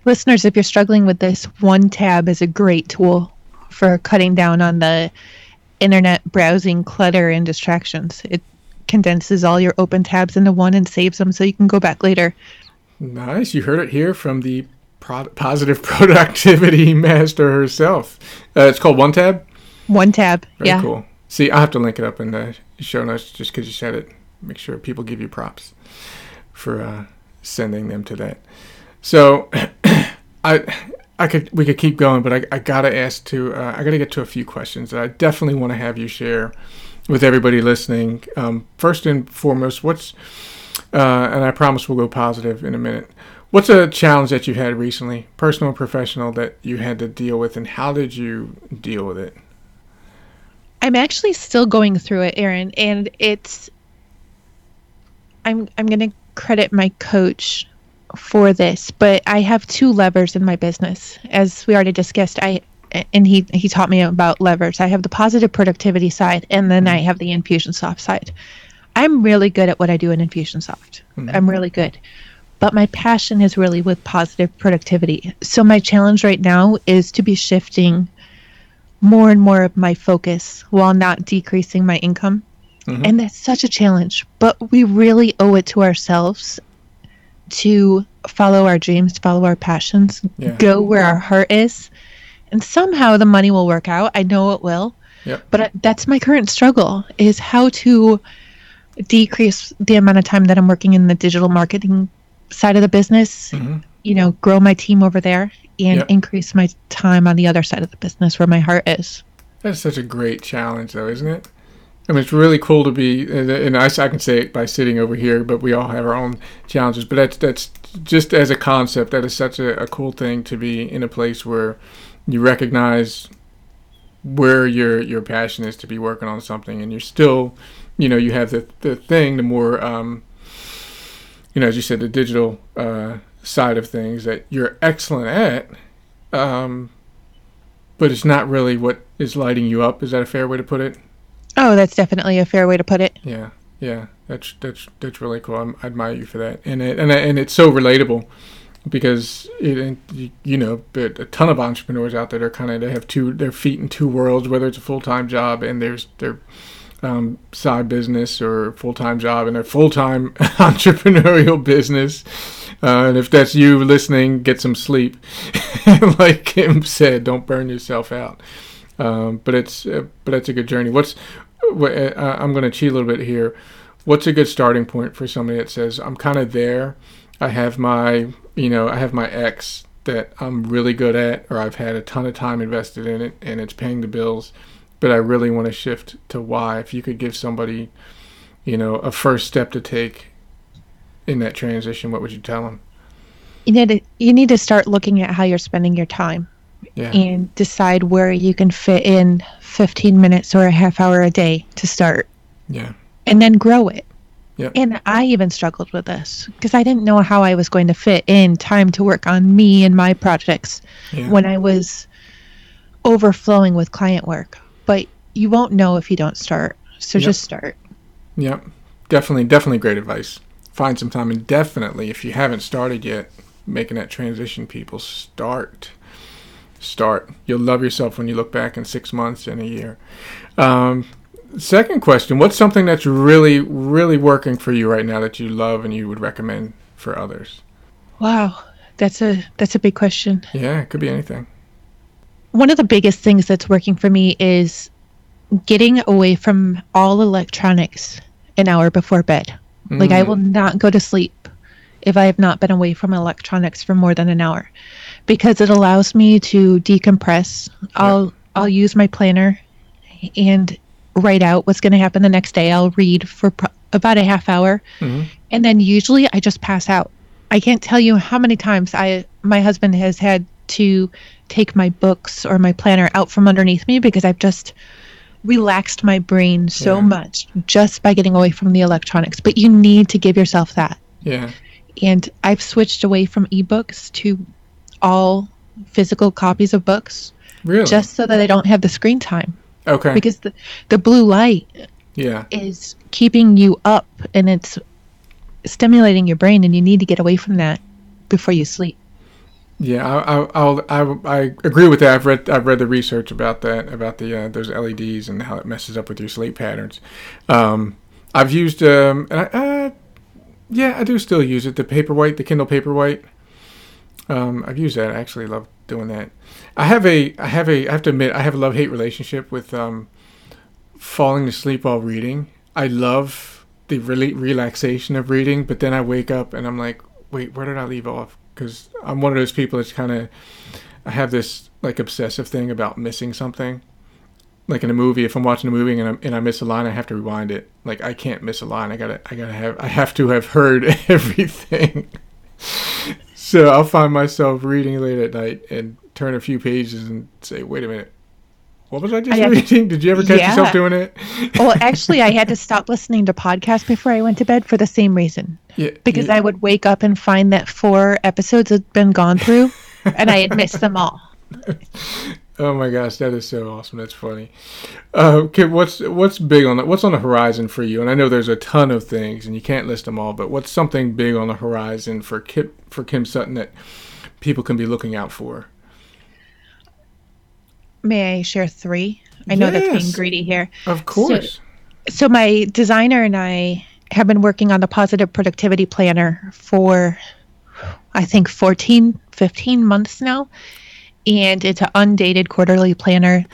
Listeners, if you're struggling with this, one tab is a great tool for cutting down on the internet browsing clutter and distractions. It condenses all your open tabs into one and saves them so you can go back later.
Nice. You heard it here from the pro- positive productivity master herself. Uh, it's called One Tab.
One tab.
Very
yeah.
cool. See, I'll have to link it up in the show notes just because you said it. Make sure people give you props for uh, sending them to that. So, I I could we could keep going, but I, I gotta ask to uh, I gotta get to a few questions that I definitely want to have you share with everybody listening. Um, first and foremost, what's uh, and I promise we'll go positive in a minute. What's a challenge that you had recently, personal or professional, that you had to deal with, and how did you deal with it?
I'm actually still going through it, Aaron, and it's I'm I'm to credit my coach for this, but I have two levers in my business. As we already discussed, I and he he taught me about levers. I have the positive productivity side and then I have the Infusionsoft side. I'm really good at what I do in Infusionsoft. I'm really good. But my passion is really with positive productivity. So my challenge right now is to be shifting more and more of my focus while not decreasing my income.
Mhm.
And that's such a challenge. But we really owe it to ourselves to follow our dreams, follow our passions,
Yeah.
go where our heart is. And somehow the money will work out. I know it will.
Yep.
But I- that's my current struggle is how to decrease the amount of time that I'm working in the digital marketing side of the business,
Mhm.
you know, grow my team over there and
Yep.
increase my time on the other side of the business where my heart is.
That's such a great challenge, though, isn't it? I mean, it's really cool to be, and and I, I can say it by sitting over here, but we all have our own challenges. But that's that's just as a concept, that is such a, a cool thing to be in a place where you recognize where your your passion is to be working on something, and you're still, you know, you have the the thing, the more, um, you know, as you said, the digital uh, side of things that you're excellent at. Um, but it's not really what is lighting you up. Is that a fair way to put it?
Oh, that's definitely a fair way to put it.
Yeah, yeah, that's that's that's really cool. I'm, I admire you for that, and it, and and it's so relatable because it, you, know, a ton of entrepreneurs out there, they're kind of they have two their feet in two worlds, whether it's a full time job and there's their um, side business or full time job and their full time entrepreneurial business. Uh, and if that's you listening, get some sleep. like Kim said, don't burn yourself out. Um, but it's uh, but that's a good journey. What's what, uh, I'm going to cheat a little bit here. what's a good starting point for somebody that says I'm kind of there? I have my, you know, I have my X that I'm really good at, or I've had a ton of time invested in it and it's paying the bills, but I really want to shift to Y. If you could give somebody, you know, a first step to take in that transition, what would you tell them?
You need to, you need to start looking at how you're spending your time
Yeah.
and decide where you can fit in 15 minutes or a half hour a day to start
Yeah.
and then grow it.
Yep.
And I even struggled with this because I didn't know how I was going to fit in time to work on me and my projects
Yeah.
when I was overflowing with client work. But you won't know if you don't start. So
Yep.
just start.
Yep. Definitely, definitely great advice. Find some time and definitely, if you haven't started yet, making that transition, people start. Start. You'll love yourself when you look back in six months and a year. Um, second question What's something that's really, really working for you right now that you love and you would recommend for others?
Wow. That's a that's a big question.
Yeah, it could be anything.
one of the biggest things that's working for me is getting away from all electronics an hour before bed. Like I
Mm.
will not go to sleep if I have not been away from electronics for more than an hour because it allows me to decompress. I'll I'll use my planner and write out what's going to happen the next day. I'll read for pro- about a half hour
Mhm.
and then usually I just pass out. I can't tell you how many times I my husband has had to take my books or my planner out from underneath me because I've just relaxed my brain so
Yeah.
much just by getting away from the electronics. But you need to give yourself that.
Yeah.
And I've switched away from ebooks to all physical copies of books
Really?
just so that I don't have the screen time
okay.
because the the blue light
yeah.
is keeping you up and it's stimulating your brain and you need to get away from that before you sleep.
Yeah, I, I, I'll, I, I agree with that. I've read I've read the research about that about the uh, those LEDs and how it messes up with your sleep patterns. Um, I've used um, and I, uh, yeah, I do still use it. The Paperwhite, the Kindle Paperwhite. Um, I've used that. I actually love doing that. I have a I have a I have to admit I have a love hate relationship with um, falling asleep while reading. I love the really relaxation of reading, but then I wake up and I'm like, wait, where did I leave off? Because I'm one of those people that's kind of I have this like obsessive thing about missing something. Like in a movie, if I'm watching a movie and, i and I miss a line, I have to rewind it. Like I can't miss a line. I gotta I gotta have I have to have heard everything. So I'll find myself reading late at night and turn a few pages and say, wait a minute. What was I just
I
reading? Did you ever catch yourself doing it?
Well, actually, I had to stop listening to podcasts before I went to bed for the same reason.
yeah,
Because
yeah.
I would wake up and find that four episodes had been gone through and I had missed them all.
Oh my gosh, that is so awesome. That's funny. Uh, Kim, what's what's big on the, what's on the horizon for you? And I know there's a ton of things, and you can't list them all. But what's something big on the horizon for Kim for Kim Sutton that people can be looking out for?
May I share three? I know that's being greedy here.
Of course.
So my designer and I have been working on the positive productivity planner for I think 14 15 months now and it's an undated quarterly planner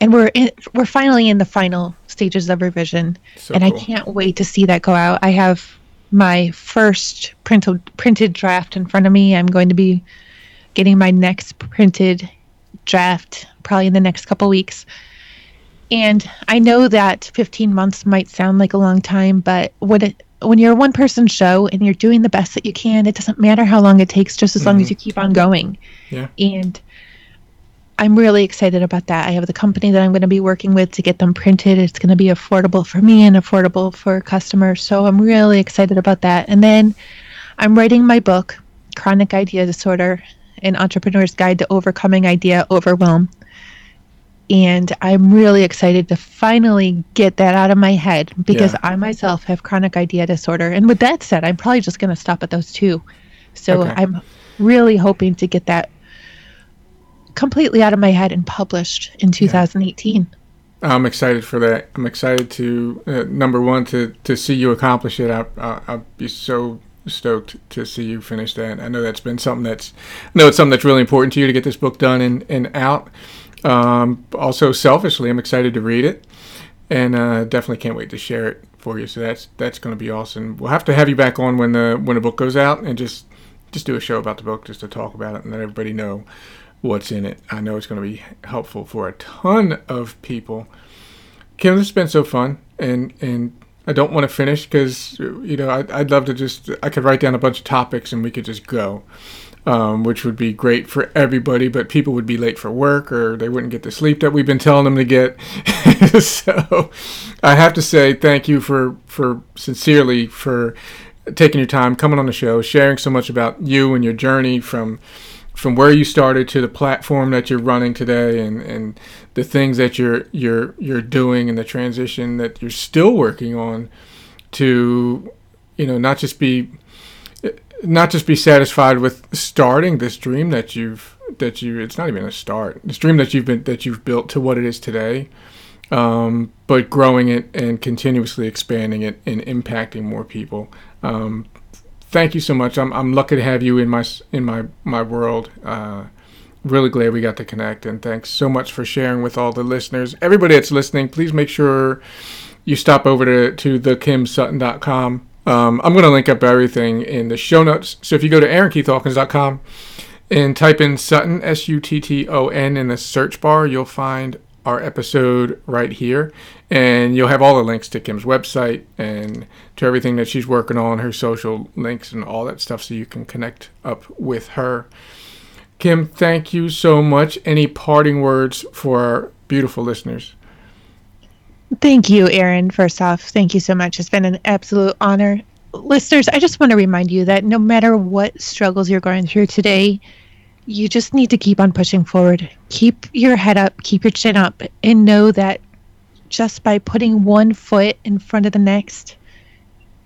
and we're in, we're finally in the final stages of revision
So
and
cool.
I can't wait to see that go out. I have my first printed printed draft in front of me. I'm going to be getting my next printed draft probably in the next couple weeks. And I know that 15 months might sound like a long time, but when it when you're a one person show and you're doing the best that you can, it doesn't matter how long it takes, just as long as mm-hmm. you keep on going.
Yeah.
And I'm really excited about that. I have the company that I'm going to be working with to get them printed. It's going to be affordable for me and affordable for customers. So I'm really excited about that. And then I'm writing my book, Chronic Idea Disorder An Entrepreneur's Guide to Overcoming Idea Overwhelm. And I'm really excited to finally get that out of my head because
Yeah.
I myself have chronic idea disorder. And with that said, I'm probably just going to stop at those two. So
Okay.
I'm really hoping to get that completely out of my head and published in 2018.
I'm excited for that. I'm excited to uh, number one to to see you accomplish it. I, I, I'll be so stoked to see you finish that. I know that's been something that's I know it's something that's really important to you to get this book done and and out. Um, also, selfishly, I'm excited to read it. and uh, definitely can't wait to share it for you. So that's that's going to be awesome. We'll have to have you back on when the when the book goes out and just just do a show about the book just to talk about it and let everybody know what's in it. I know it's going to be helpful for a ton of people. Kim, this has been so fun, and and I don't want to finish because you know I'd, I'd love to just I could write down a bunch of topics and we could just go um, which would be great for everybody, but people would be late for work or they wouldn't get the sleep that we've been telling them to get. so I have to say thank you for, for sincerely for taking your time, coming on the show, sharing so much about you and your journey from from where you started to the platform that you're running today and, and the things that you're you're you're doing and the transition that you're still working on to you know not just be not just be satisfied with starting this dream that you've that you it's not even a start this dream that you've been that you've built to what it is today um, but growing it and continuously expanding it and impacting more people. Um, thank you so much. I'm, I'm lucky to have you in my in my my world. Uh, really glad we got to connect and thanks so much for sharing with all the listeners. Everybody that's listening please make sure you stop over to, to thekimsutton.com um, I'm going to link up everything in the show notes. So if you go to aaronkeithhawkins.com and type in Sutton, S U T T O N, in the search bar, you'll find our episode right here. And you'll have all the links to Kim's website and to everything that she's working on, her social links, and all that stuff so you can connect up with her. Kim, thank you so much. Any parting words for our beautiful listeners?
Thank you, Aaron. First off, thank you so much. It's been an absolute honor. Listeners, I just want to remind you that no matter what struggles you're going through today, you just need to keep on pushing forward. Keep your head up, keep your chin up, and know that just by putting one foot in front of the next,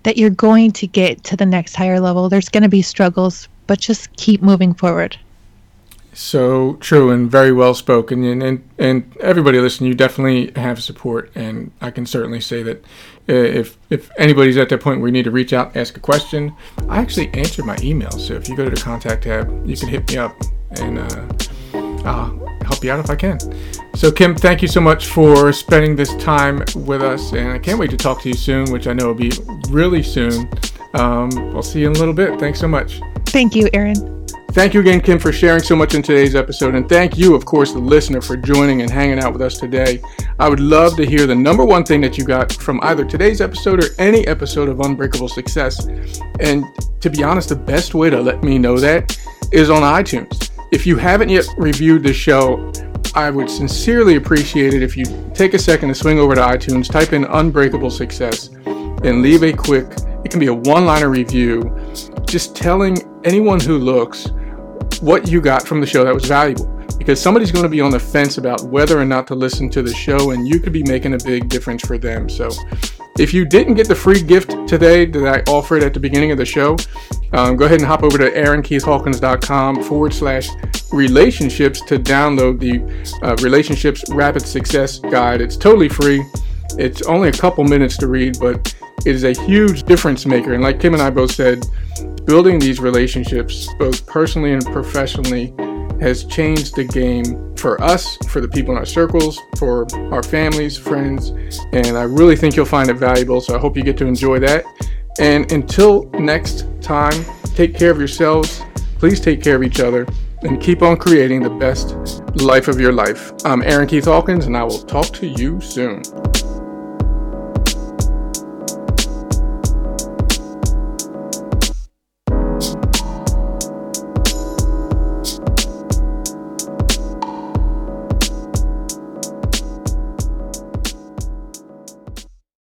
that you're going to get to the next higher level. There's going to be struggles, but just keep moving forward
so true and very well spoken and, and and everybody listening you definitely have support and i can certainly say that uh, if if anybody's at that point where you need to reach out ask a question i actually answer my email. So if you go to the contact tab you can hit me up and uh, i'll help you out if i can. So kim thank you so much for spending this time with us and i can't wait to talk to you soon which i know will be really soon. Um, i'll see you in a little bit. Thanks so much.
Thank you aaron
Thank you again, Kim, for sharing so much in today's episode. And thank you, of course, the listener, for joining and hanging out with us today. I would love to hear the number one thing that you got from either today's episode or any episode of Unbreakable Success. And to be honest, the best way to let me know that is on iTunes. If you haven't yet reviewed the show, I would sincerely appreciate it if you take a second to swing over to iTunes, type in Unbreakable Success, and leave a quick, it can be a one liner review, just telling anyone who looks what you got from the show that was valuable. Because somebody's going to be on the fence about whether or not to listen to the show and you could be making a big difference for them. So if you didn't get the free gift today that i offered at the beginning of the show um, go ahead and hop over to aaronkeithhawkins.com forward slash relationships to download the uh, relationships rapid success guide. It's totally free. It's only a couple minutes to read but it is a huge difference maker and like kim and i both said Building these relationships, both personally and professionally, has changed the game for us, for the people in our circles, for our families, friends, and I really think you'll find it valuable. So I hope you get to enjoy that. And until next time, take care of yourselves. Please take care of each other and keep on creating the best life of your life. I'm Aaron Keith Hawkins, and I will talk to you soon.